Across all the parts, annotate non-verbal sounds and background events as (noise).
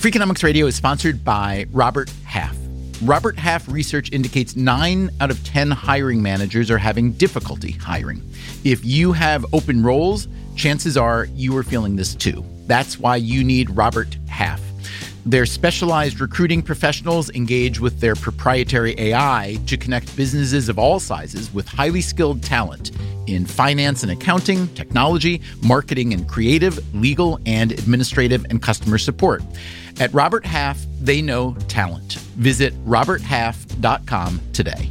Freakonomics Radio is sponsored by Robert Half. Robert Half research indicates nine out of 10 hiring managers are having difficulty hiring. If you have open roles, chances are you are feeling this too. That's why you need Robert Half. Their specialized recruiting professionals engage with their proprietary AI to connect businesses of all sizes with highly skilled talent in finance and accounting, technology, marketing and creative, legal and administrative, and customer support. At Robert Half, they know talent. Visit roberthalf.com today.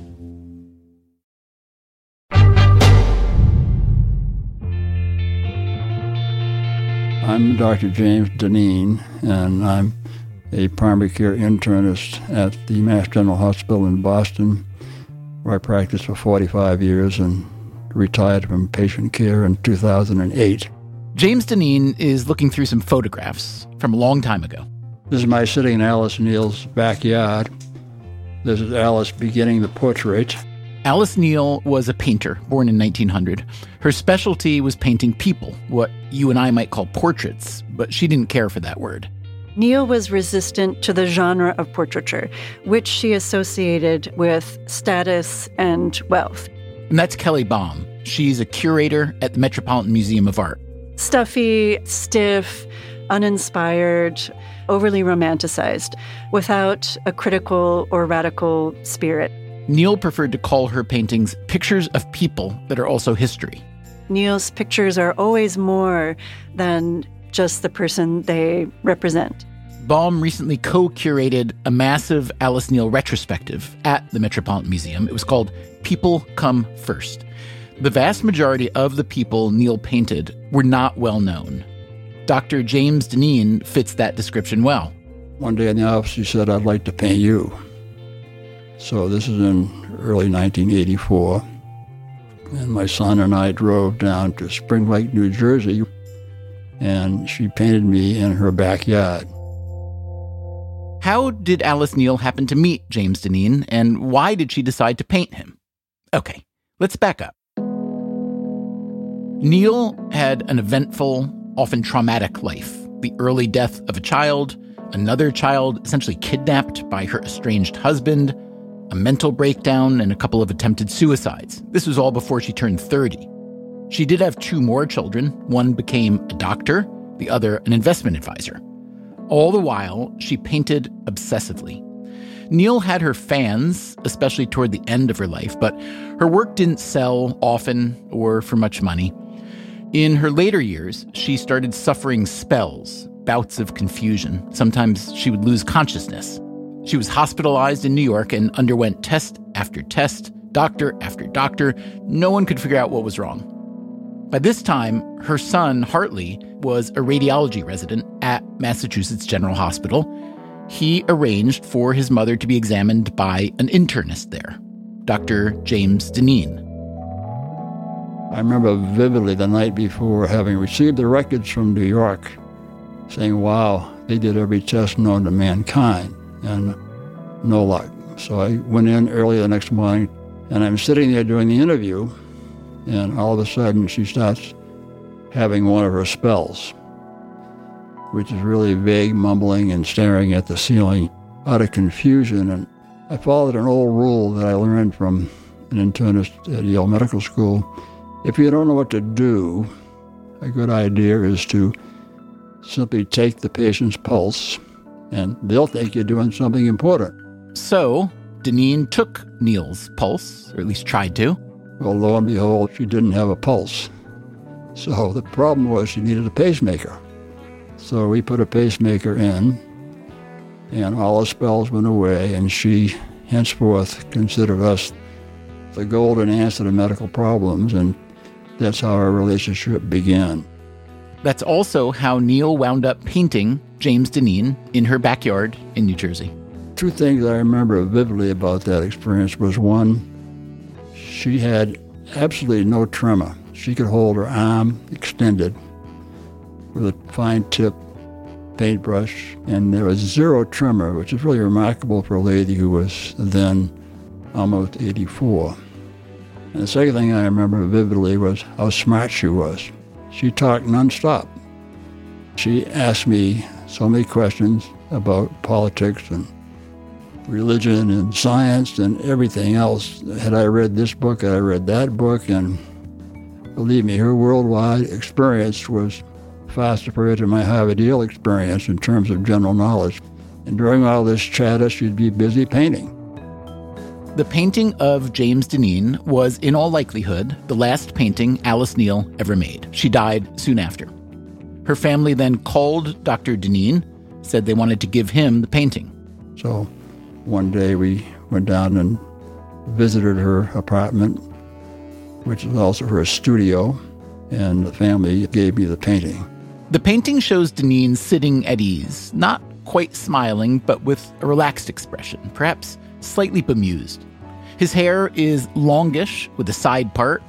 I'm Dr. James Dineen, and I'm a primary care internist at the Mass General Hospital in Boston, where I practiced for 45 years and retired from patient care in 2008. James Dineen is looking through some photographs from a long time ago. This is my sitting in Alice Neel's backyard. This is Alice beginning the portrait. Alice Neel was a painter born in 1900. Her specialty was painting people, what you and I might call portraits, but she didn't care for that word. Neel was resistant to the genre of portraiture, which she associated with status and wealth. And that's Kelly Baum. She's a curator at the Metropolitan Museum of Art. Stuffy, stiff, uninspired, overly romanticized, without a critical or radical spirit. Neel preferred to call her paintings pictures of people that are also history. Neel's pictures are always more than just the person they represent. Baum recently co curated a massive Alice Neel retrospective at the Metropolitan Museum. It was called People Come First. The vast majority of the people Neel painted were not well known. Dr. James Dineen fits that description well. One day in the office, he said, I'd like to paint you. So this is in early 1984. And my son and I drove down to Spring Lake, New Jersey, and she painted me in her backyard. How did Alice Neel happen to meet James Dineen, and why did she decide to paint him? Okay, let's back up. Neel had an eventful, often traumatic life. The early death of a child, another child essentially kidnapped by her estranged husband, a mental breakdown, and a couple of attempted suicides. This was all before she turned 30. She did have two more children. One became a doctor, the other an investment advisor. All the while, she painted obsessively. Neel had her fans, especially toward the end of her life, but her work didn't sell often or for much money. In her later years, she started suffering spells, bouts of confusion. Sometimes she would lose consciousness. She was hospitalized in New York and underwent test after test, doctor after doctor. No one could figure out what was wrong. By this time, her son, Hartley, was a radiology resident at Massachusetts General Hospital. He arranged for his mother to be examined by an internist there, Dr. James Dineen. I remember vividly the night before having received the records from New York saying, wow, they did every test known to mankind, and no luck. So I went in early the next morning, and I'm sitting there doing the interview, and all of a sudden she starts having one of her spells, which is really vague mumbling and staring at the ceiling out of confusion. And I followed an old rule that I learned from an internist at Yale Medical School. If you don't know what to do, a good idea is to simply take the patient's pulse, and they'll think you're doing something important. So, Dineen took Neel's pulse, or at least tried to. Well, lo and behold, she didn't have a pulse. So the problem was she needed a pacemaker. So we put a pacemaker in, and all the spells went away, and she henceforth considered us the golden answer to medical problems, and that's how our relationship began. That's also how Neil wound up painting James Deneen in her backyard in New Jersey. Two things I remember vividly about that experience was one, she had absolutely no tremor. She could hold her arm extended with a fine tip paintbrush, and there was zero tremor, which is really remarkable for a lady who was then almost 84. And the second thing I remember vividly was how smart she was. She talked nonstop. She asked me so many questions about politics and religion and science and everything else. Had I read this book, had I read that book, and believe me, her worldwide experience was far superior to my Harvard Yale experience in terms of general knowledge. And during all this chatter, she'd be busy painting. The painting of James Deneen was, in all likelihood, the last painting Alice Neel ever made. She died soon after. Her family then called Dr. Deneen, said they wanted to give him the painting. So one day we went down and visited her apartment, which is also her studio, and the family gave me the painting. The painting shows Deneen sitting at ease, not quite smiling, but with a relaxed expression, perhaps slightly bemused. His hair is longish with a side part.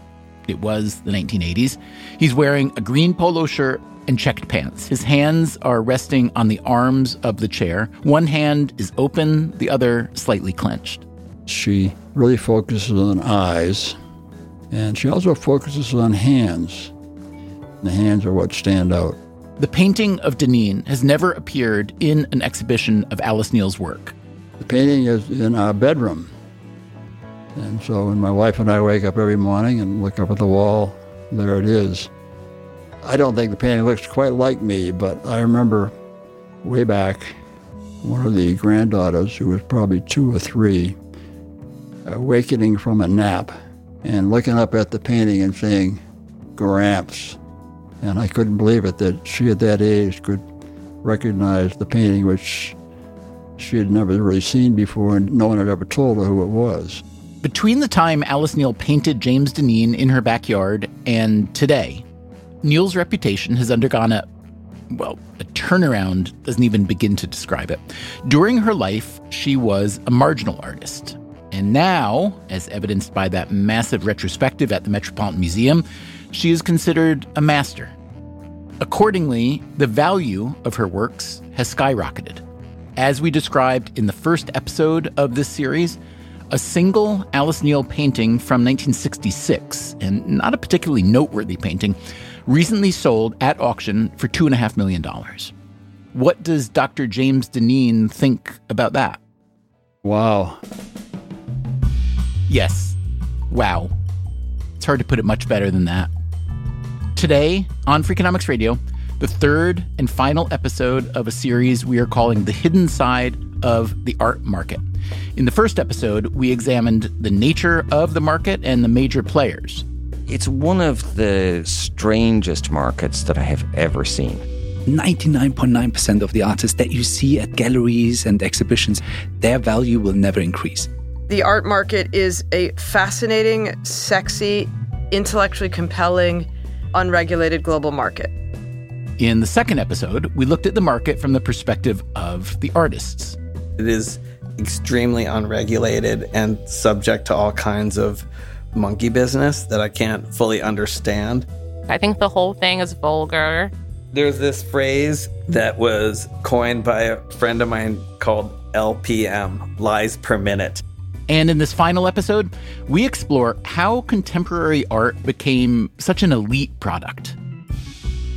It was the 1980s. He's wearing a green polo shirt and checked pants. His hands are resting on the arms of the chair. One hand is open, the other slightly clenched. She really focuses on eyes, and she also focuses on hands. The hands are what stand out. The painting of Deneen has never appeared in an exhibition of Alice Neel's work. The painting is in our bedroom. And so when my wife and I wake up every morning and look up at the wall, there it is. I don't think the painting looks quite like me, but I remember way back one of the granddaughters, who was probably two or three, uh, awakening from a nap and looking up at the painting and saying, Gramps. And I couldn't believe it that she at that age could recognize the painting, which she had never really seen before, and no one had ever told her who it was. Between the time Alice Neel painted James Deneen in her backyard and today, Neel's reputation has undergone a, well, a turnaround doesn't even begin to describe it. During her life, she was a marginal artist. And now, as evidenced by that massive retrospective at the Metropolitan Museum, she is considered a master. Accordingly, the value of her works has skyrocketed. As we described in the first episode of this series, a single Alice Neel painting from 1966, and not a particularly noteworthy painting, recently sold at auction for $2.5 million. What does Dr. James Deneen think about that? Wow. Yes. Wow. It's hard to put it much better than that. Today on Freakonomics Radio, the third and final episode of a series we are calling The Hidden Side of the Art Market. In the first episode, we examined the nature of the market and the major players. It's one of the strangest markets that I have ever seen. 99.9% of the artists that you see at galleries and exhibitions, their value will never increase. The art market is a fascinating, sexy, intellectually compelling, unregulated global market. In the second episode, we looked at the market from the perspective of the artists. It is extremely unregulated and subject to all kinds of monkey business that I can't fully understand. I think the whole thing is vulgar. There's this phrase that was coined by a friend of mine called LPM, lies per minute. And in this final episode, we explore how contemporary art became such an elite product.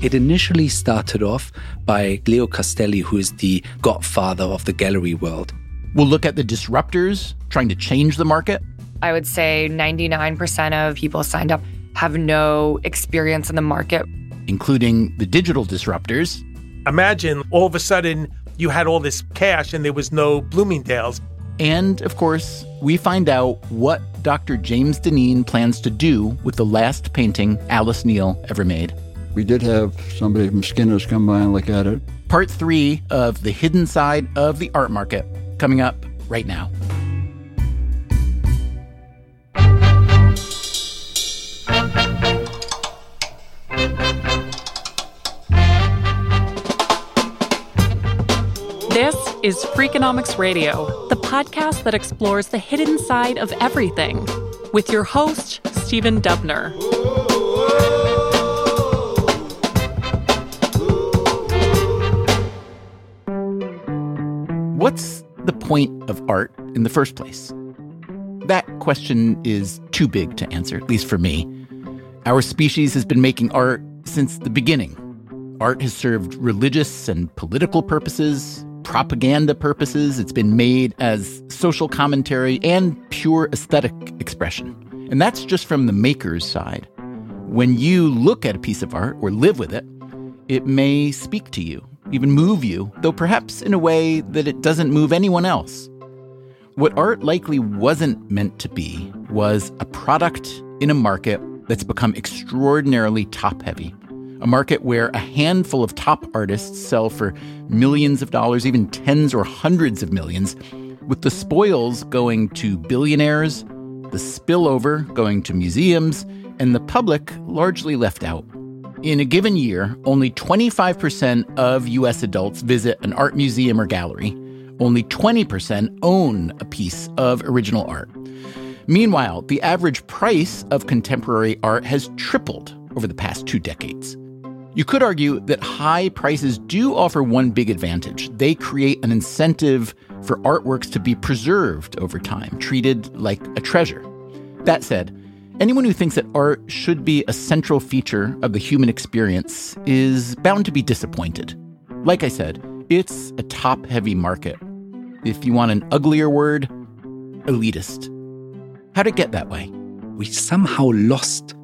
It initially started off by Leo Castelli, who is the godfather of the gallery world. We'll look at the disruptors trying to change the market. I would say 99% of people signed up have no experience in the market, including the digital disruptors. Imagine all of a sudden you had all this cash and there was no Bloomingdale's. And of course, we find out what Dr. James Deneen plans to do with the last painting Alice Neel ever made. We did have somebody from Skinner's come by and look at it. Part three of The Hidden Side of the Art Market coming up right now. Is Freakonomics Radio, the podcast that explores the hidden side of everything, with your host, Stephen Dubner. What's the point of art in the first place? That question is too big to answer, at least for me. Our species has been making art since the beginning. Art has served religious and political purposes, propaganda purposes. It's been made as social commentary and pure aesthetic expression. And that's just from the maker's side. When you look at a piece of art or live with it, it may speak to you, even move you, though perhaps in a way that it doesn't move anyone else. What art likely wasn't meant to be was a product in a market that's become extraordinarily top heavy. A market where a handful of top artists sell for millions of dollars, even tens or hundreds of millions, with the spoils going to billionaires, the spillover going to museums, and the public largely left out. In a given year, only 25% of US adults visit an art museum or gallery. Only 20% own a piece of original art. Meanwhile, the average price of contemporary art has tripled over the past two decades. You could argue that high prices do offer one big advantage. They create an incentive for artworks to be preserved over time, treated like a treasure. That said, anyone who thinks that art should be a central feature of the human experience is bound to be disappointed. Like I said, it's a top heavy market. If you want an uglier word, elitist. How'd it get that way? We somehow lost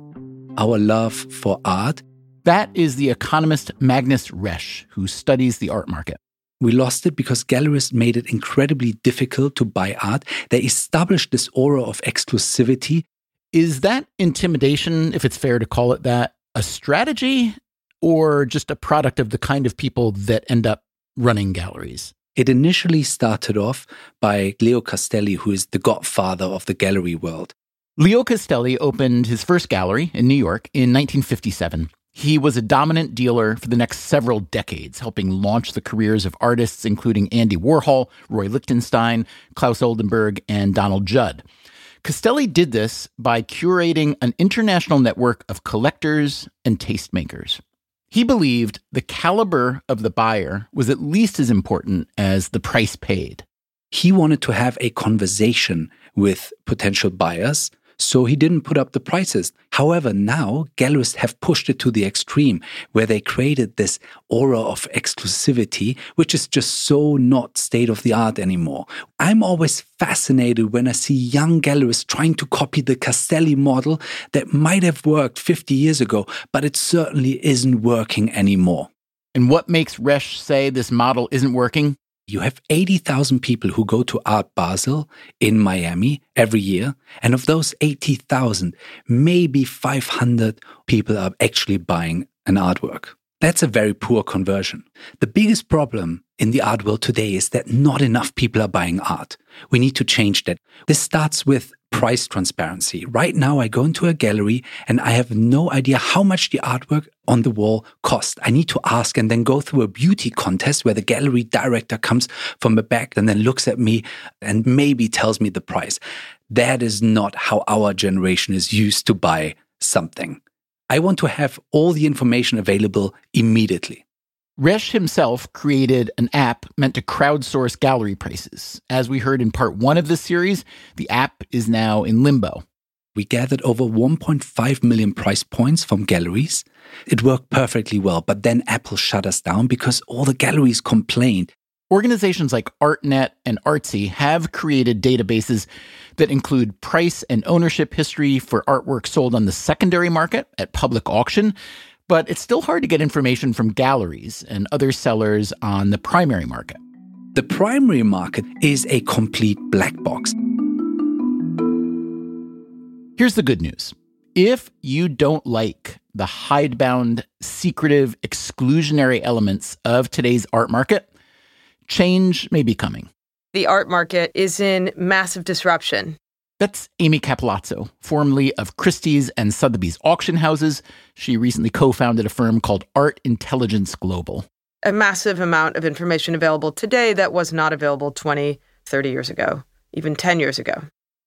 our love for art that is the economist Magnus Resch, who studies the art market. We lost it because galleries made it incredibly difficult to buy art. They established this aura of exclusivity. Is that intimidation, if it's fair to call it that, a strategy or just a product of the kind of people that end up running galleries? It initially started off by Leo Castelli, who is the godfather of the gallery world. Leo Castelli opened his first gallery in New York in 1957. He was a dominant dealer for the next several decades, helping launch the careers of artists including Andy Warhol, Roy Lichtenstein, Claes Oldenburg, and Donald Judd. Castelli did this by curating an international network of collectors and tastemakers. He believed the caliber of the buyer was at least as important as the price paid. He wanted to have a conversation with potential buyers so he didn't put up the prices. However, now galleries have pushed it to the extreme where they created this aura of exclusivity, which is just so not state of the art anymore. I'm always fascinated when I see young galleries trying to copy the Castelli model that might have worked 50 years ago, but it certainly isn't working anymore. And what makes Resch say this model isn't working? You have 80,000 people who go to Art Basel in Miami every year. And of those 80,000, maybe 500 people are actually buying an artwork. That's a very poor conversion. The biggest problem in the art world today is that not enough people are buying art. We need to change that. This starts with price transparency. Right now, I go into a gallery and I have no idea how much the artwork on the wall cost. I need to ask and then go through a beauty contest where the gallery director comes from the back and then looks at me and maybe tells me the price. That is not how our generation is used to buy something. I want to have all the information available immediately. Resch himself created an app meant to crowdsource gallery prices. As we heard in part one of this series, the app is now in limbo. We gathered over 1.5 million price points from galleries. It worked perfectly well, but then Apple shut us down because all the galleries complained. Organizations like ArtNet and Artsy have created databases that include price and ownership history for artwork sold on the secondary market at public auction, but it's still hard to get information from galleries and other sellers on the primary market. The primary market is a complete black box. Here's the good news. If you don't like the hidebound, secretive, exclusionary elements of today's art market, change may be coming. The art market is in massive disruption. That's Amy Cappellazzo, formerly of Christie's and Sotheby's auction houses. She recently co founded a firm called Art Intelligence Global. a massive amount of information available today that was not available 20, 30 years ago, even 10 years ago.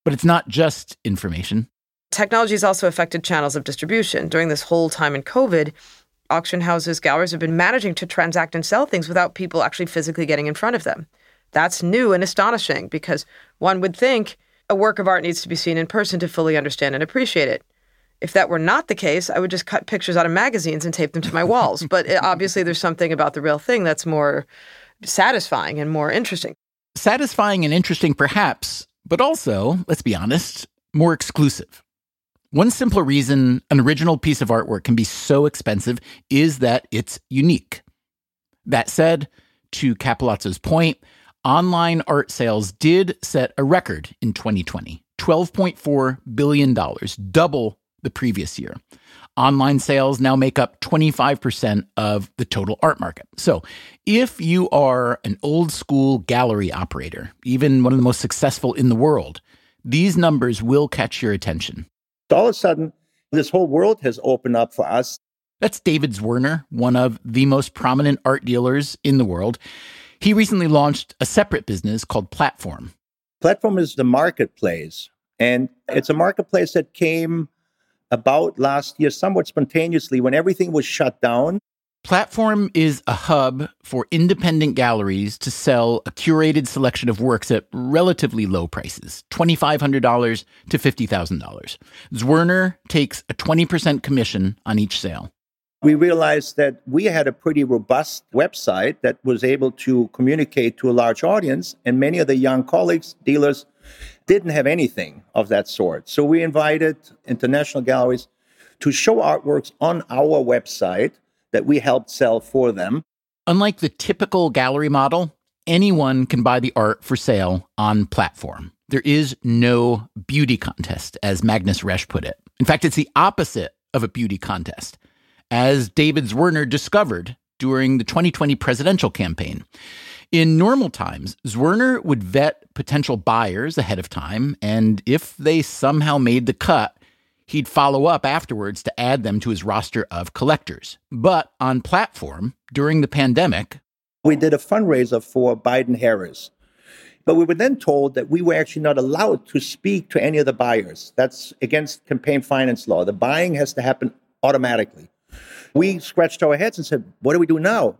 But it's not just information. Technology has also affected channels of distribution. During this whole time in COVID, auction houses, galleries have been managing to transact and sell things without people actually physically getting in front of them. That's new and astonishing because one would think a work of art needs to be seen in person to fully understand and appreciate it. If that were not the case, I would just cut pictures out of magazines and tape them to my walls. (laughs) but it, obviously, there's something about the real thing that's more satisfying and more interesting. Satisfying and interesting, perhaps, but also, let's be honest, more exclusive. One simple reason an original piece of artwork can be so expensive is that it's unique. That said, to Cappellazzo's point, online art sales did set a record in 2020 $12.4 billion, double the previous year. Online sales now make up 25% of the total art market. So, if you are an old school gallery operator, even one of the most successful in the world, these numbers will catch your attention. All of a sudden, this whole world has opened up for us. That's David Zwirner, one of the most prominent art dealers in the world. He recently launched a separate business called Platform. Platform is the marketplace, and it's a marketplace that came about last year somewhat spontaneously when everything was shut down. Platform is a hub for independent galleries to sell a curated selection of works at relatively low prices $2,500 to $50,000. Zwirner takes a 20% commission on each sale. We realized that we had a pretty robust website that was able to communicate to a large audience, and many of the young colleagues, dealers, didn't have anything of that sort. So we invited international galleries to show artworks on our website that we helped sell for them. Unlike the typical gallery model, anyone can buy the art for sale on platform. There is no beauty contest, as Magnus Resch put it. In fact, it's the opposite of a beauty contest, as David Zwirner discovered during the 2020 presidential campaign. In normal times, Zwirner would vet potential buyers ahead of time, and if they somehow made the cut, he'd follow up afterwards to add them to his roster of collectors. But on platform, during the pandemic, we did a fundraiser for Biden Harris. But we were then told that we were actually not allowed to speak to any of the buyers. That's against campaign finance law. The buying has to happen automatically. We scratched our heads and said, What do we do now?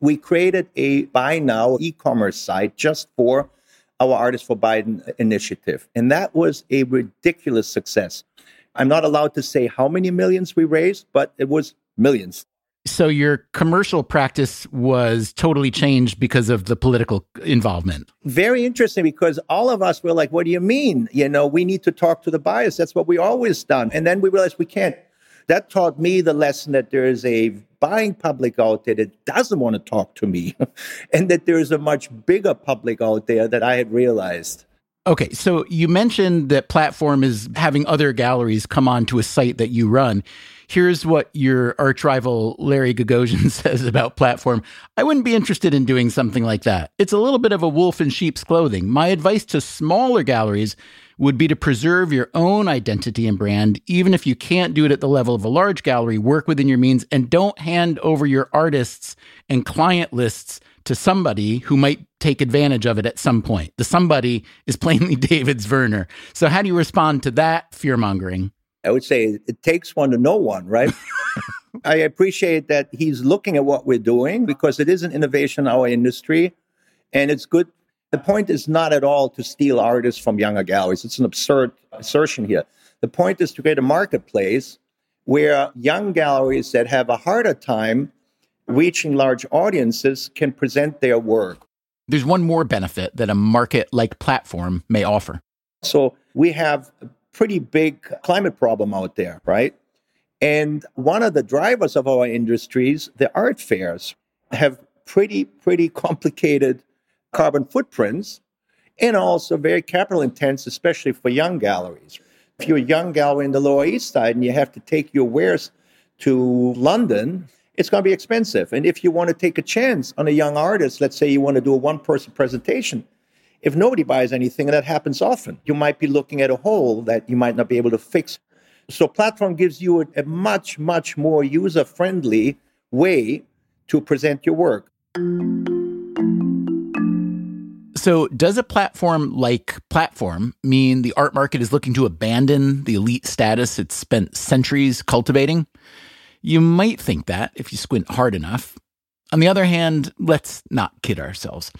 we created a buy now e-commerce site just for our Artists for Biden initiative. And that was a ridiculous success. I'm not allowed to say how many millions we raised, but it was millions. So your commercial practice was totally changed because of the political involvement. Very interesting because all of us were like, what do you mean? You know, we need to talk to the buyers. That's what we always done. And then we realized we can't. That taught me the lesson that there is a buying public out there that doesn't want to talk to me, (laughs) and that there's a much bigger public out there that I had realized. Okay, so you mentioned that platform is having other galleries come on to a site that you run. Here's what your arch rival Larry Gagosian (laughs) says about platform. I wouldn't be interested in doing something like that. It's a little bit of a wolf in sheep's clothing. My advice to smaller galleries would be to preserve your own identity and brand, even if you can't do it at the level of a large gallery. Work within your means and don't hand over your artists and client lists to somebody who might take advantage of it at some point. The somebody is plainly (laughs) David Zwirner. So, how do you respond to that fear mongering? I would say it takes one to know one, right? (laughs) I appreciate that he's looking at what we're doing because it is an innovation in our industry. And it's good the point is not at all to steal artists from younger galleries. It's an absurd assertion here. The point is to create a marketplace where young galleries that have a harder time reaching large audiences can present their work. There's one more benefit that a market like platform may offer. So we have a pretty big climate problem out there, right? And one of the drivers of our industries, the art fairs, have pretty, pretty (laughs) complicated carbon footprints and also very capital intense, especially for young galleries. If you're a young gallery in the Lower East Side and you have to take your wares to London, it's going to be expensive. And if you want to take a chance on a young artist, let's say you want to do a one person presentation, if nobody buys anything, and that happens often, you might be looking at a hole that you might not be able to fix. So, platform gives you a, a much, much more user friendly way to present your work. So, does a platform like Platform mean the art market is looking to abandon the elite status it's spent centuries cultivating? You might think that if you squint hard enough. On the other hand, let's not kid ourselves.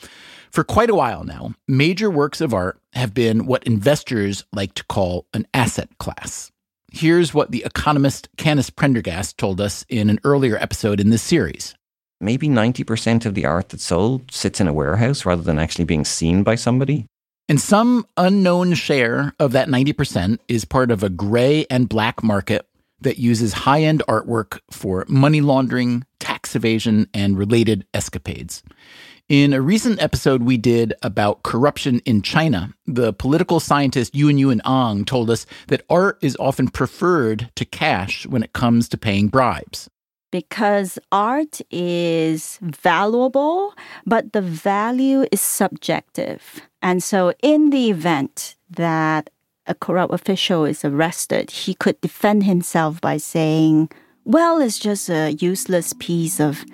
For quite a while now, major works of art have been what investors like to call an asset class. Here's what the economist Canice Prendergast told us in an earlier episode in this series. Maybe 90% of the art that's sold sits in a warehouse rather than actually being seen by somebody. And some unknown share of that 90% is part of a gray and black market that uses high end artwork for money laundering, tax evasion, and related escapades. In a recent episode we did about corruption in China, the political scientist Yuen Yuen Ang told us that art is often preferred to cash when it comes to paying bribes. Because art is valuable, but the value is subjective. And so, in the event that a corrupt official is arrested, he could defend himself by saying, well, it's just a useless piece of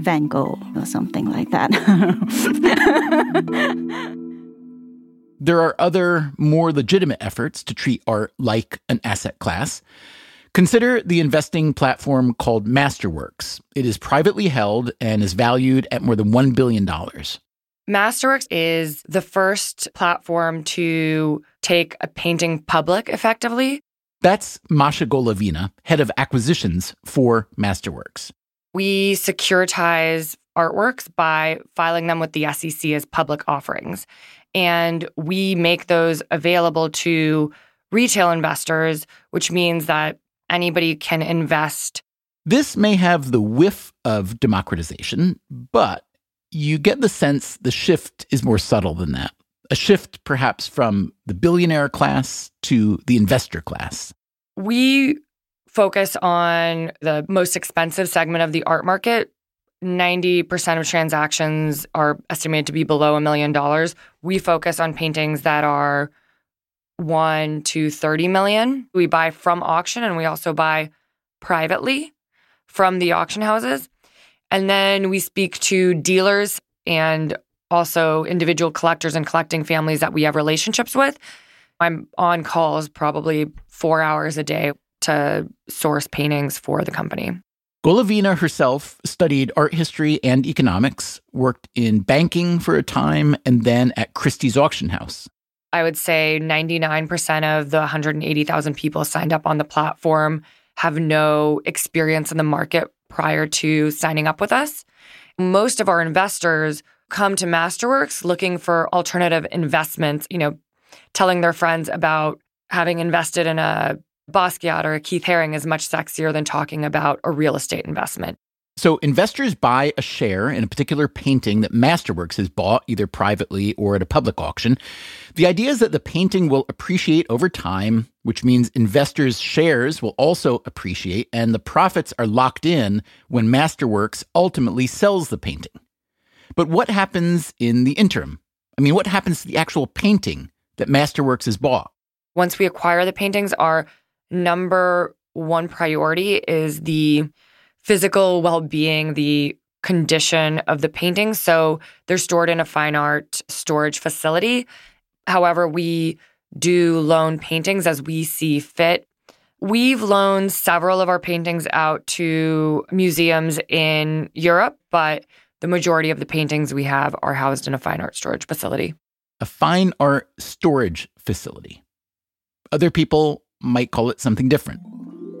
Van Gogh or something like that. (laughs) there are other, more legitimate efforts to treat art like an asset class. Consider the investing platform called Masterworks. It is privately held and is valued at more than $1 billion. Masterworks is the first platform to take a painting public effectively. That's Masha Golovina, head of acquisitions for Masterworks. We securitize artworks by filing them with the SEC as public offerings. And we make those available to retail investors, which means that anybody can invest. This may have the whiff of democratization, but you get the sense the shift is more subtle than that. A shift perhaps from the billionaire class to the investor class. We focus on the most expensive segment of the art market. 90% of transactions are estimated to be below a million dollars. We focus on paintings that are 1 to 30 million. We buy from auction and we also buy privately from the auction houses. And then we speak to dealers and also individual collectors and collecting families that we have relationships with. I'm on calls probably four hours a day to source paintings for the company. Golovina herself studied art history and economics, worked in banking for a time, and then at Christie's auction house. I would say 99% of the 180,000 people signed up on the platform have no experience in the market prior to signing up with us. Most of our investors come to Masterworks looking for alternative investments, you know, telling their friends about having invested in a Basquiat or a Keith Haring is much sexier than talking about a real estate investment. So, investors buy a share in a particular painting that Masterworks has bought either privately or at a public auction. The idea is that the painting will appreciate over time, which means investors' shares will also appreciate, and the profits are locked in when Masterworks ultimately sells the painting. But what happens in the interim? I mean, what happens to the actual painting that Masterworks has bought? Once we acquire the paintings, our number one priority is the physical well being, the condition of the paintings. So they're stored in a fine art storage facility. However, we do loan paintings as we see fit. We've loaned several of our paintings out to museums in Europe, but the majority of the paintings we have are housed in a fine art storage facility. A fine art storage facility. Other people might call it something different.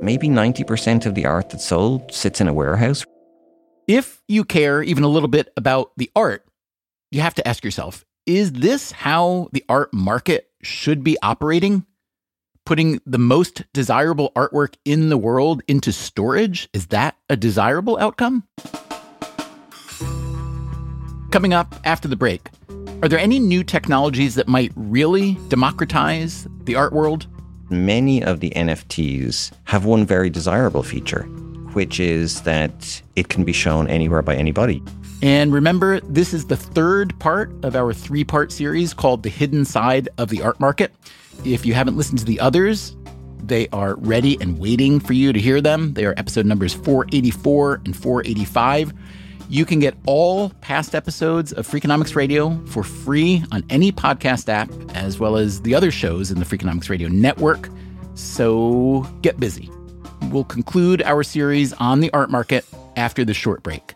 Maybe 90% of the art that's sold sits in a warehouse. If you care even a little bit about the art, you have to ask yourself is this how the art market should be operating? Putting the most desirable artwork in the world into storage? Is that a desirable outcome? Coming up after the break, are there any new technologies that might really democratize the art world? many of the NFTs have one very desirable feature, which is that it can be shown anywhere by anybody. And remember, this is the third part of our three part series called The Hidden Side of the Art Market. If you haven't listened to the others, they are ready and waiting for you to hear them. They are episode numbers 484 and 485. You can get all past episodes of Freakonomics Radio for free on any podcast app, as well as the other shows in the Freakonomics Radio network. So get busy. We'll conclude our series on the art market after the short break.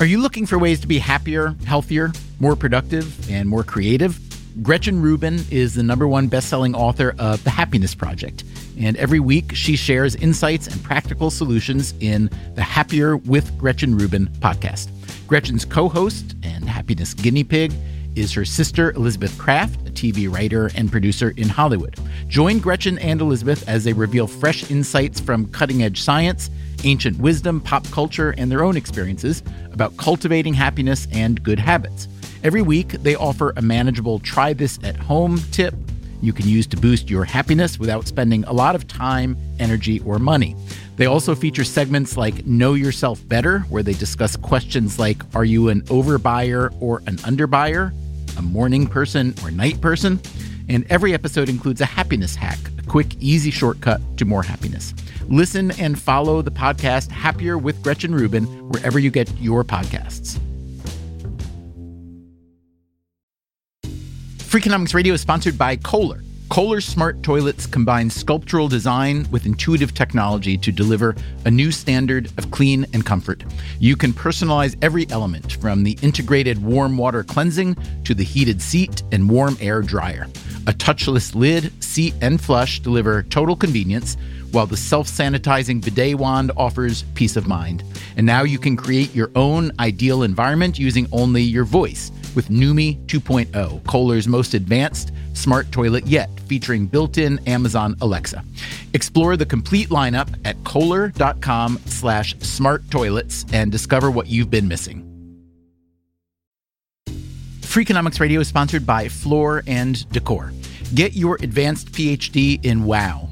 Are you looking for ways to be happier, healthier, more productive, and more creative? Gretchen Rubin is the number one best-selling author of The Happiness Project, and every week she shares insights and practical solutions in the Happier with Gretchen Rubin podcast. Gretchen's co-host and happiness guinea pig is her sister Elizabeth Craft, a TV writer and producer in Hollywood. Join Gretchen and Elizabeth as they reveal fresh insights from cutting-edge science ancient wisdom, pop culture, and their own experiences about cultivating happiness and good habits. Every week, they offer a manageable try this at home tip you can use to boost your happiness without spending a lot of time, energy, or money. They also feature segments like Know Yourself Better, where they discuss questions like Are you an overbuyer or an underbuyer? A morning person or night person? And every episode includes a happiness hack, a quick, easy shortcut to more happiness. Listen and follow the podcast Happier with Gretchen Rubin wherever you get your podcasts. Freakonomics Radio is sponsored by Kohler. Kohler smart toilets combine sculptural design with intuitive technology to deliver a new standard of clean and comfort. You can personalize every element from the integrated warm water cleansing to the heated seat and warm air dryer. A touchless lid, seat, and flush deliver total convenience while the self sanitizing bidet wand offers peace of mind. And now you can create your own ideal environment using only your voice with Numi 2.0, Kohler's most advanced smart toilet yet, featuring built in Amazon Alexa. Explore the complete lineup at kohler.com slash smart toilets and discover what you've been missing. Freakonomics Radio is sponsored by Floor and Decor. Get your advanced PhD in WOW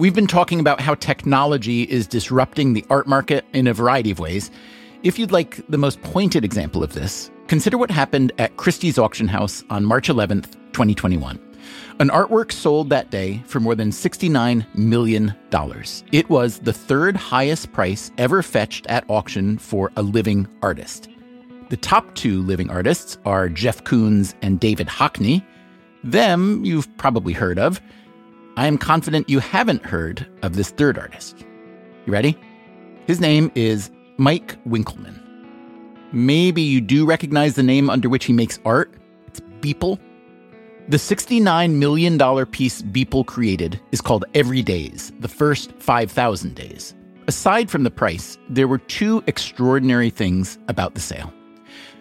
We've been talking about how technology is disrupting the art market in a variety of ways. If you'd like the most pointed example of this, consider what happened at Christie's auction house on March 11th, 2021. An artwork sold that day for more than $69 million. It was the third highest price ever fetched at auction for a living artist. The top two living artists are Jeff Koons and David Hockney. Them you've probably heard of. I am confident you haven't heard of this third artist. You ready? His name is Mike Winkelmann. Maybe you do recognize the name under which he makes art. It's Beeple. The $69 million piece Beeple created is called Every Days, the first 5,000 days. Aside from the price, there were two extraordinary things about the sale.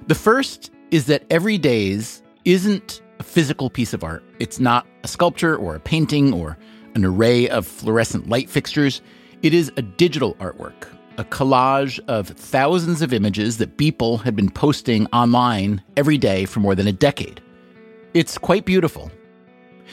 The first is that Every Days isn't a physical piece of art. It's not a sculpture or a painting or an array of fluorescent light fixtures. It is a digital artwork, a collage of thousands of images that Beeple had been posting online every day for more than a decade. It's quite beautiful.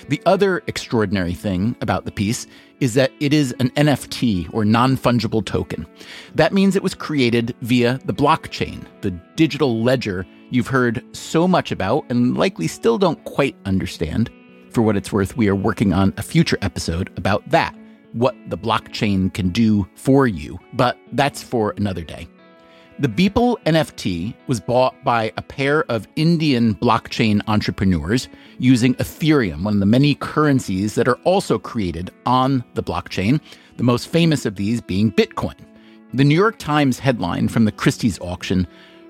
The other extraordinary thing about the piece is that it is an NFT or non fungible token. That means it was created via the blockchain, the digital ledger you've heard so much about and likely still don't quite understand. For what it's worth, we are working on a future episode about that, what the blockchain can do for you, but that's for another day. The Beeple NFT was bought by a pair of Indian blockchain entrepreneurs using Ethereum, one of the many currencies that are also created on the blockchain, the most famous of these being Bitcoin. The New York Times headline from the Christie's auction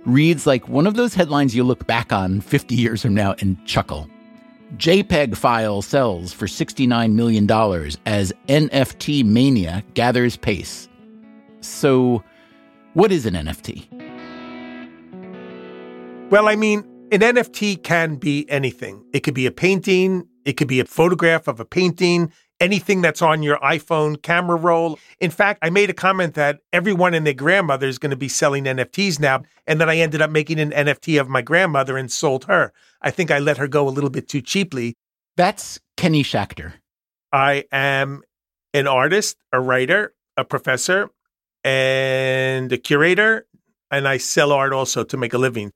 reads like one of those headlines you look back on 50 years from now and chuckle. JPEG file sells for $69 million as NFT mania gathers pace. So, what is an NFT? Well, I mean, an NFT can be anything. It could be a painting, it could be a photograph of a painting, anything that's on your iPhone camera roll. In fact, I made a comment that everyone and their grandmother is going to be selling NFTs now. And then I ended up making an NFT of my grandmother and sold her. I think I let her go a little bit too cheaply. That's Kenny Schachter. I am an artist, a writer, a professor, and a curator. And I sell art also to make a living.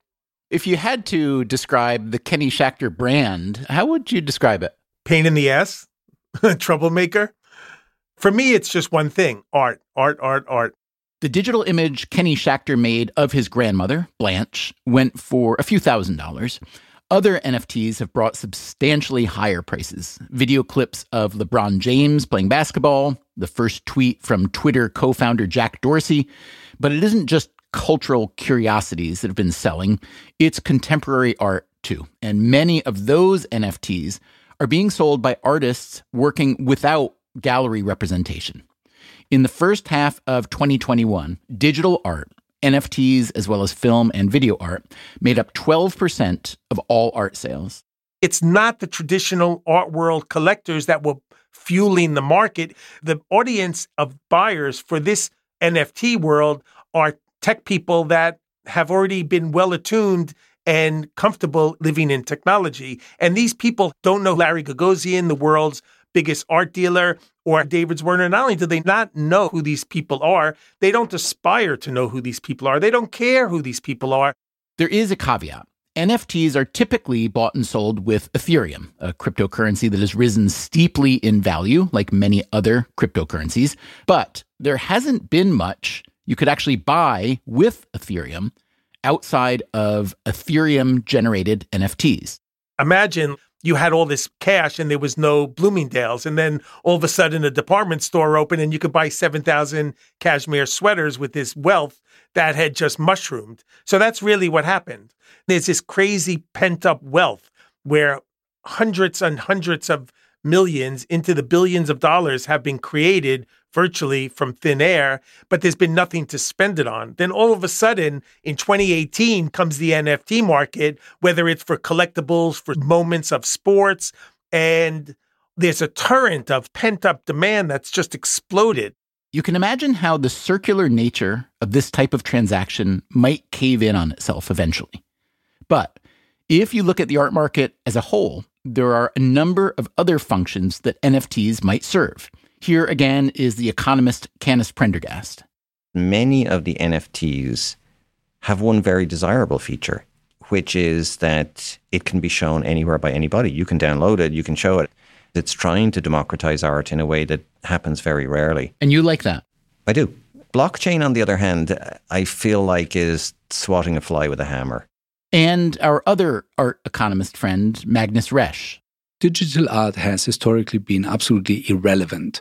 If you had to describe the Kenny Schachter brand, how would you describe it? Pain in the ass, (laughs) troublemaker. For me, it's just one thing art, art, art, art. The digital image Kenny Schachter made of his grandmother, Blanche, went for a few thousand dollars. Other NFTs have brought substantially higher prices. Video clips of LeBron James playing basketball, the first tweet from Twitter co founder Jack Dorsey. But it isn't just cultural curiosities that have been selling, it's contemporary art too. And many of those NFTs are being sold by artists working without gallery representation. In the first half of 2021, digital art, NFTs, as well as film and video art, made up 12% of all art sales. It's not the traditional art world collectors that were fueling the market. The audience of buyers for this NFT world are tech people that have already been well attuned and comfortable living in technology. And these people don't know Larry Gagosian, the world's biggest art dealer, or David Zwirner. Not only do they not know who these people are, they don't aspire to know who these people are. They don't care who these people are. There is a caveat. NFTs are typically bought and sold with Ethereum, a cryptocurrency that has risen steeply in value, like many other cryptocurrencies. But there hasn't been much you could actually buy with Ethereum outside of Ethereum generated NFTs. Imagine you had all this cash and there was no Bloomingdale's. And then all of a sudden a department store opened and you could buy 7,000 cashmere sweaters with this wealth that had just mushroomed. So that's really what happened. There's this crazy pent up wealth where hundreds and hundreds of millions into the billions of dollars have been created virtually from thin air, but there's been nothing to spend it on. Then all of a sudden, in 2018, comes the NFT market, whether it's for collectibles, for moments of sports, and there's a torrent of pent up demand that's just exploded. You can imagine how the circular nature of this type of transaction might cave in on itself eventually. But if you look at the art market as a whole, there are a number of other functions that NFTs might serve. Here again is the economist Canice Prendergast. Many of the NFTs have one very desirable feature, which is that it can be shown anywhere by anybody. You can download it, you can show it. It's trying to democratize art in a way that happens very rarely. And you like that? I do. Blockchain, on the other hand, I feel like is swatting a fly with a hammer. And our other art economist friend, Magnus Resch, digital art has historically been absolutely irrelevant.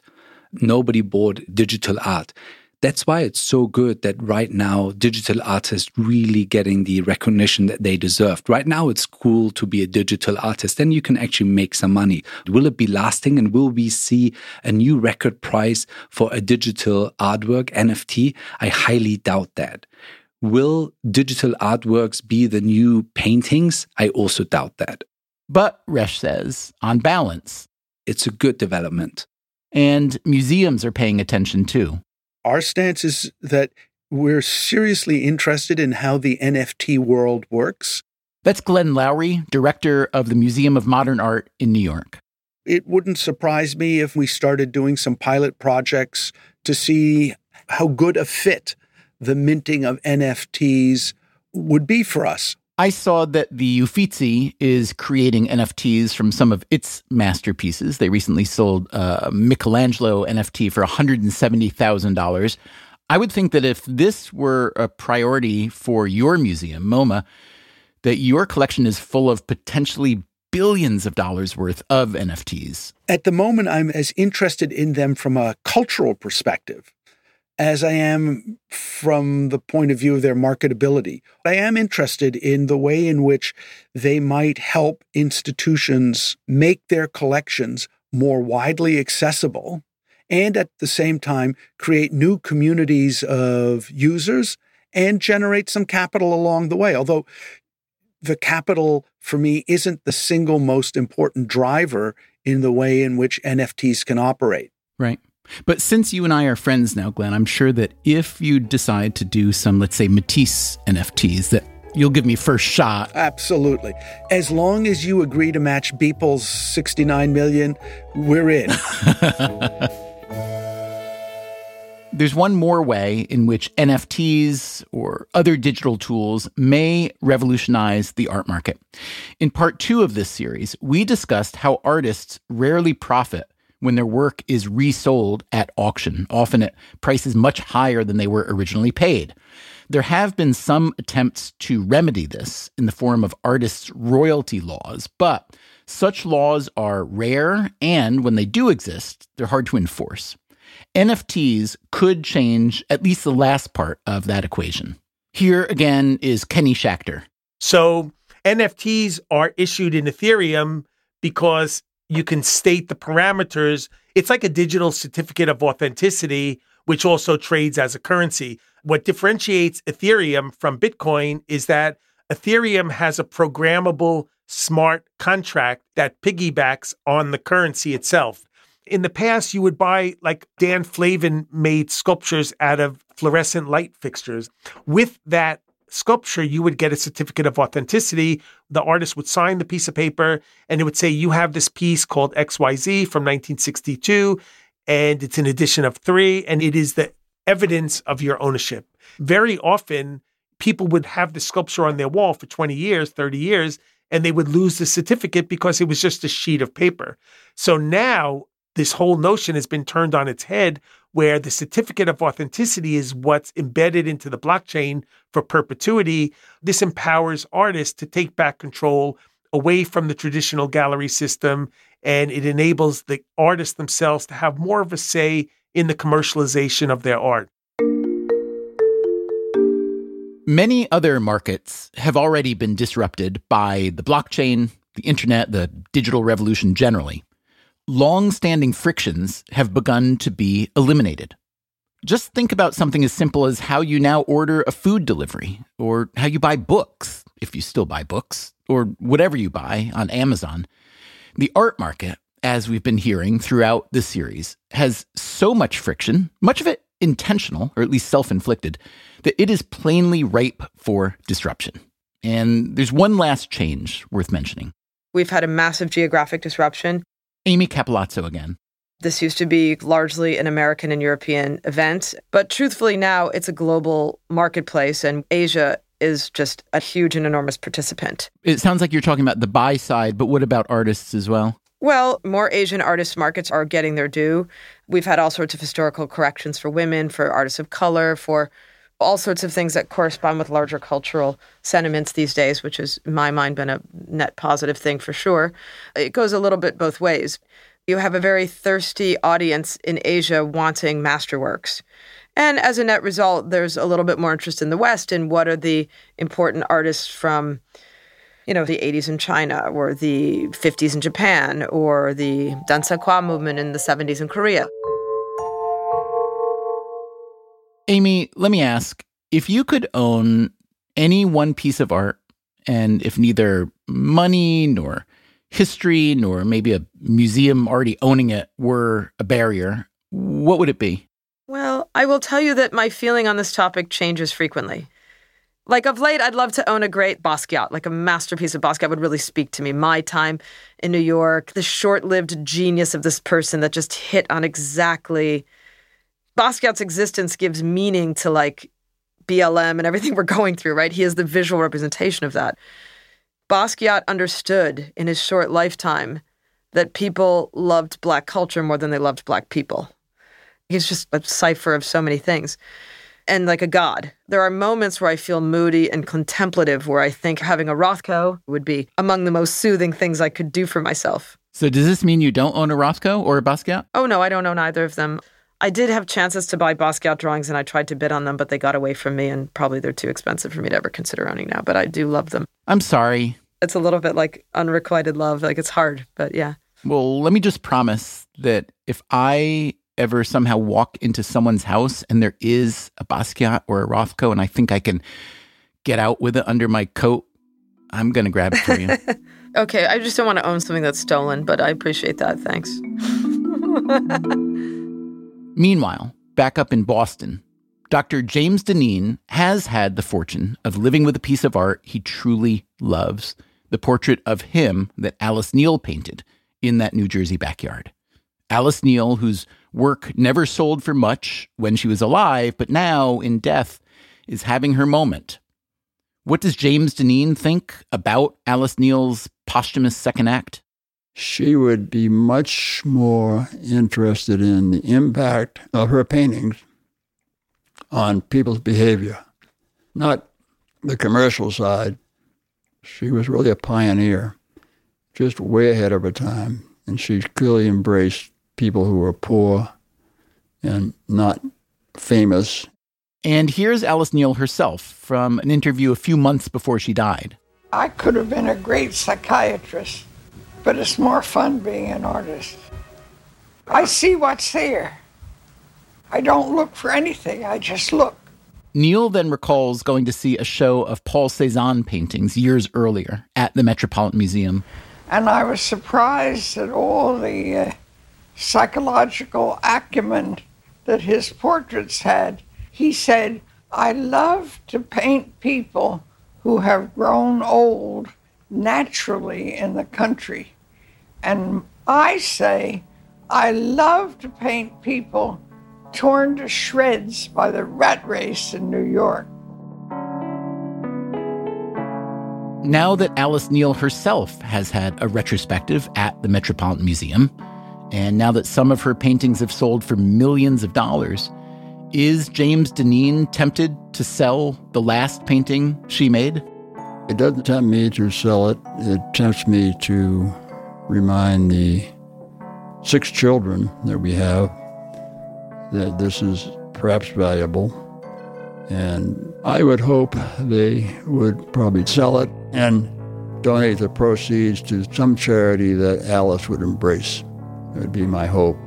Nobody bought digital art. That's why it's so good that right now digital artists really getting the recognition that they deserved. Right now it's cool to be a digital artist. Then you can actually make some money. Will it be lasting and will we see a new record price for a digital artwork NFT? I highly doubt that. Will digital artworks be the new paintings? I also doubt that. But, Resch says, on balance, it's a good development. And museums are paying attention too. Our stance is that we're seriously interested in how the NFT world works. That's Glenn Lowry, director of the Museum of Modern Art in New York. It wouldn't surprise me if we started doing some pilot projects to see how good a fit the minting of NFTs would be for us. I saw that the Uffizi is creating NFTs from some of its masterpieces. They recently sold a Michelangelo NFT for $170,000. I would think that if this were a priority for your museum, MoMA, that your collection is full of potentially billions of dollars worth of NFTs. At the moment, I'm as interested in them from a cultural perspective as I am from the point of view of their marketability. I am interested in the way in which they might help institutions make their collections more widely accessible and at the same time create new communities of users and generate some capital along the way. Although the capital for me isn't the single most important driver in the way in which NFTs can operate. Right. But since you and I are friends now, Glenn, I'm sure that if you decide to do some, let's say, Matisse NFTs, that you'll give me first shot. Absolutely. As long as you agree to match Beeple's 69 million, we're in. (laughs) There's one more way in which NFTs or other digital tools may revolutionize the art market. In part two of this series, we discussed how artists rarely profit when their work is resold at auction, often at prices much higher than they were originally paid. There have been some attempts to remedy this in the form of artists' royalty laws, but such laws are rare and when they do exist, they're hard to enforce. NFTs could change at least the last part of that equation. Here again is Kenny Schachter. So NFTs are issued in Ethereum because you can state the parameters. It's like a digital certificate of authenticity, which also trades as a currency. What differentiates Ethereum from Bitcoin is that Ethereum has a programmable smart contract that piggybacks on the currency itself. In the past, you would buy like Dan Flavin made sculptures out of fluorescent light fixtures. With that sculpture, you would get a certificate of authenticity. The artist would sign the piece of paper and it would say, You have this piece called XYZ from 1962, and it's an edition of three, and it is the evidence of your ownership. Very often, people would have the sculpture on their wall for 20 years, 30 years, and they would lose the certificate because it was just a sheet of paper. So now, this whole notion has been turned on its head where the certificate of authenticity is what's embedded into the blockchain for perpetuity. This empowers artists to take back control away from the traditional gallery system, and it enables the artists themselves to have more of a say in the commercialization of their art. Many other markets have already been disrupted by the blockchain, the internet, the digital revolution generally long standing frictions have begun to be eliminated. Just think about something as simple as how you now order a food delivery, or how you buy books, if you still buy books, or whatever you buy on Amazon. The art market, as we've been hearing throughout this series, has so much friction, much of it intentional, or at least self inflicted, that it is plainly ripe for disruption. And there's one last change worth mentioning. We've had a massive geographic disruption. Amy Cappellazzo again. This used to be largely an American and European event, but truthfully now it's a global marketplace and Asia is just a huge and enormous participant. It sounds like you're talking about the buy side, but what about artists as well? Well, more Asian artist markets are getting their due. We've had all sorts of historical corrections for women, for artists of color, for all sorts of things that correspond with larger cultural sentiments these days, which has, in my mind, been a net positive thing for sure. It goes a little bit both ways. You have a very thirsty audience in Asia wanting masterworks. And as a net result, there's a little bit more interest in the West in what are the important artists from, you know, the 80s in China or the 50s in Japan or the Dansaekhwa movement in the 70s in Korea. Amy, let me ask if you could own any one piece of art, and if neither money nor history nor maybe a museum already owning it were a barrier, what would it be? Well, I will tell you that my feeling on this topic changes frequently. Like of late, I'd love to own a great Basquiat, like a masterpiece of Basquiat would really speak to me. My time in New York, the short lived genius of this person that just hit on exactly Basquiat's existence gives meaning to like BLM and everything (laughs) we're going through, right? He is the visual representation of that. Basquiat understood in his short lifetime that people loved black culture more than they loved black people. He's just a cipher of so many things. And like a god. There are moments where I feel moody and contemplative where I think having a Rothko would be among the most soothing things I could do for myself. So does this mean you don't own a Rothko or a Basquiat? Oh no, I don't own either of them. I did have chances to buy Basquiat drawings and I tried to bid on them, but they got away from me and probably they're too expensive for me to ever consider owning now. But I do love them. I'm sorry. It's a little bit like unrequited love. Like it's hard, but yeah. Well, let me just promise that if I ever somehow walk into someone's house and there is a Basquiat or a Rothko and I think I can get out with it under my coat, I'm going to grab it for you. (laughs) Okay, I just don't want to own something that's stolen, but I appreciate that. Thanks. (laughs) Meanwhile, back up in Boston, Dr. James Deneen has had the fortune of living with a piece of art he truly loves the portrait of him that Alice Neel painted in that New Jersey backyard. Alice Neel, whose work never sold for much when she was alive, but now in death is having her moment. What does James Deneen think about Alice Neel's posthumous second act? She would be much more interested in the impact of her paintings on people's behavior, not the commercial side. She was really a pioneer, just way ahead of her time. And she clearly embraced people who were poor and not famous. And here's Alice Neel herself from an interview a few months before she died. I could have been a great psychiatrist, but it's more fun being an artist. I see what's there. I don't look for anything, I just look. Neel then recalls going to see a show of Paul Cézanne paintings years earlier at the Metropolitan Museum. And I was surprised at all the uh, psychological acumen that his portraits had. He said, I love to paint people who have grown old naturally in the country. And I say, I love to paint people torn to shreds by the rat race in New York. Now that Alice Neel herself has had a retrospective at the Metropolitan Museum, and now that some of her paintings have sold for millions of dollars, is James Deneen tempted to sell the last painting she made? It doesn't tempt me to sell it. It tempts me to remind the six children that we have that this is perhaps valuable. And I would hope they would probably sell it and donate the proceeds to some charity that Alice would embrace. It would be my hope.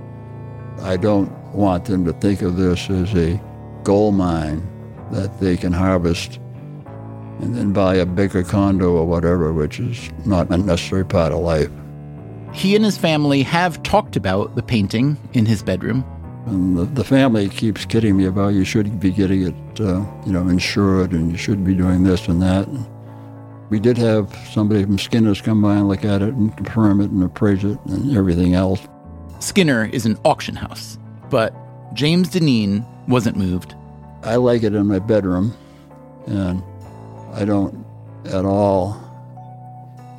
I don't want them to think of this as a gold mine that they can harvest and then buy a bigger condo or whatever, which is not a necessary part of life. He and his family have talked about the painting in his bedroom. And the, the family keeps kidding me about you should be getting it, uh, you know, insured, and you should be doing this and that. We did have somebody from Skinner's come by and look at it and confirm it and appraise it and everything else. Skinner is an auction house, but James Deneen wasn't moved. I like it in my bedroom, and I don't at all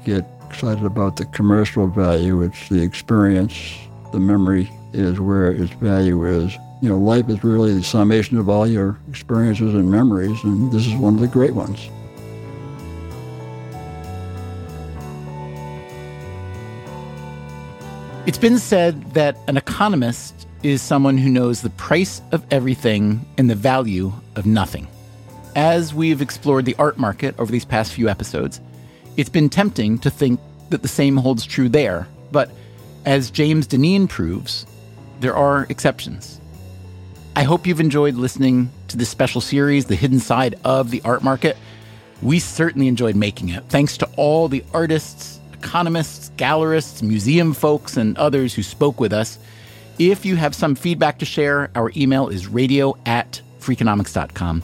get excited about the commercial value. It's the experience, the memory is where its value is. You know, life is really the summation of all your experiences and memories, and this is one of the great ones. It's been said that an economist is someone who knows the price of everything and the value of nothing. As we've explored the art market over these past few episodes, it's been tempting to think that the same holds true there. But as James Deneen proves, there are exceptions. I hope you've enjoyed listening to this special series, The Hidden Side of the Art Market. We certainly enjoyed making it. Thanks to all the artists, economists, gallerists, museum folks, and others who spoke with us. If you have some feedback to share, our email is radio at freakonomics.com.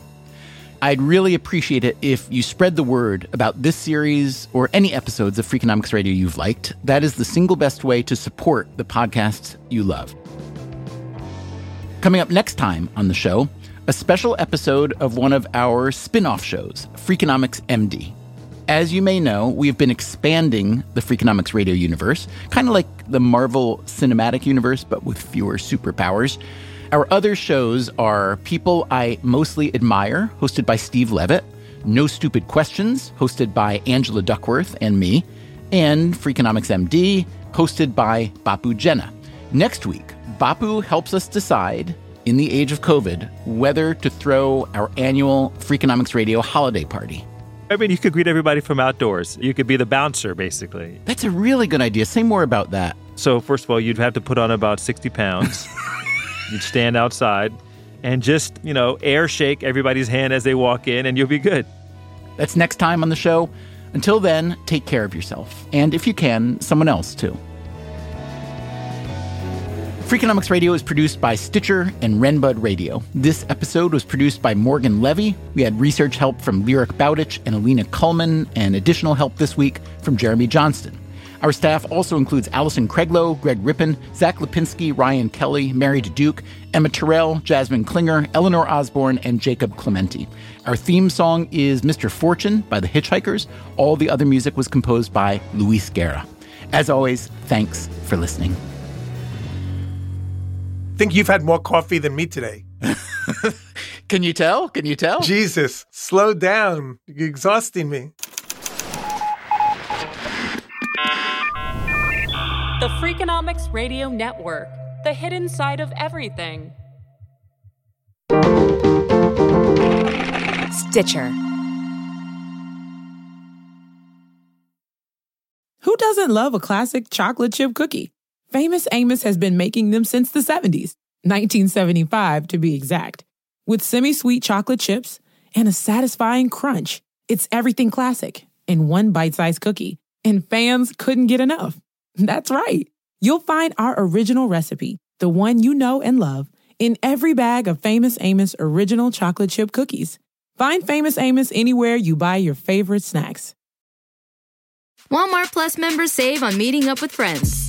I'd really appreciate it if you spread the word about this series or any episodes of Freakonomics Radio you've liked. That is the single best way to support the podcasts you love. Coming up next time on the show, a special episode of one of our spin off shows, Freakonomics MD. As you may know, we have been expanding the Freakonomics radio universe, kind of like the Marvel Cinematic Universe, but with fewer superpowers. Our other shows are People I Mostly Admire, hosted by Steve Levitt, No Stupid Questions, hosted by Angela Duckworth and me, and Freakonomics MD, hosted by Bapu Jena. Next week, Bapu helps us decide, in the age of COVID, whether to throw our annual Freakonomics Radio holiday party. I mean, you could greet everybody from outdoors. You could be the bouncer, basically. That's a really good idea. Say more about that. So, first of all, you'd have to put on about 60 pounds. (laughs) You'd stand outside and just, you know, air shake everybody's hand as they walk in, and you'll be good. That's next time on the show. Until then, take care of yourself. And if you can, someone else too. Freakonomics Radio is produced by Stitcher and Renbud Radio. This episode was produced by Morgan Levy. We had research help from Lyric Bowditch and Alina Kullman, and additional help this week from Jeremy Johnston. Our staff also includes Allison Craiglow, Greg Rippin, Zack Lapinski, Ryan Kelly, Mary Duke, Emma Tyrrell, Jasmine Klinger, Eleanor Osborne, and Jacob Clementi. Our theme song is Mr. Fortune by the Hitchhikers. All the other music was composed by Luis Guerra. As always, thanks for listening. think you've had more coffee than me today. (laughs) Can you tell? Can you tell? Jesus, slow down. You're exhausting me. The Freakonomics Radio Network, the hidden side of everything. Stitcher. Who doesn't love a classic chocolate chip cookie? Famous Amos has been making them since the 70s, 1975 to be exact. With semi sweet chocolate chips and a satisfying crunch, it's everything classic in one bite sized cookie, and fans couldn't get enough. (laughs) That's right. You'll find our original recipe, the one you know and love, in every bag of Famous Amos original chocolate chip cookies. Find Famous Amos anywhere you buy your favorite snacks. Walmart Plus members save on meeting up with friends.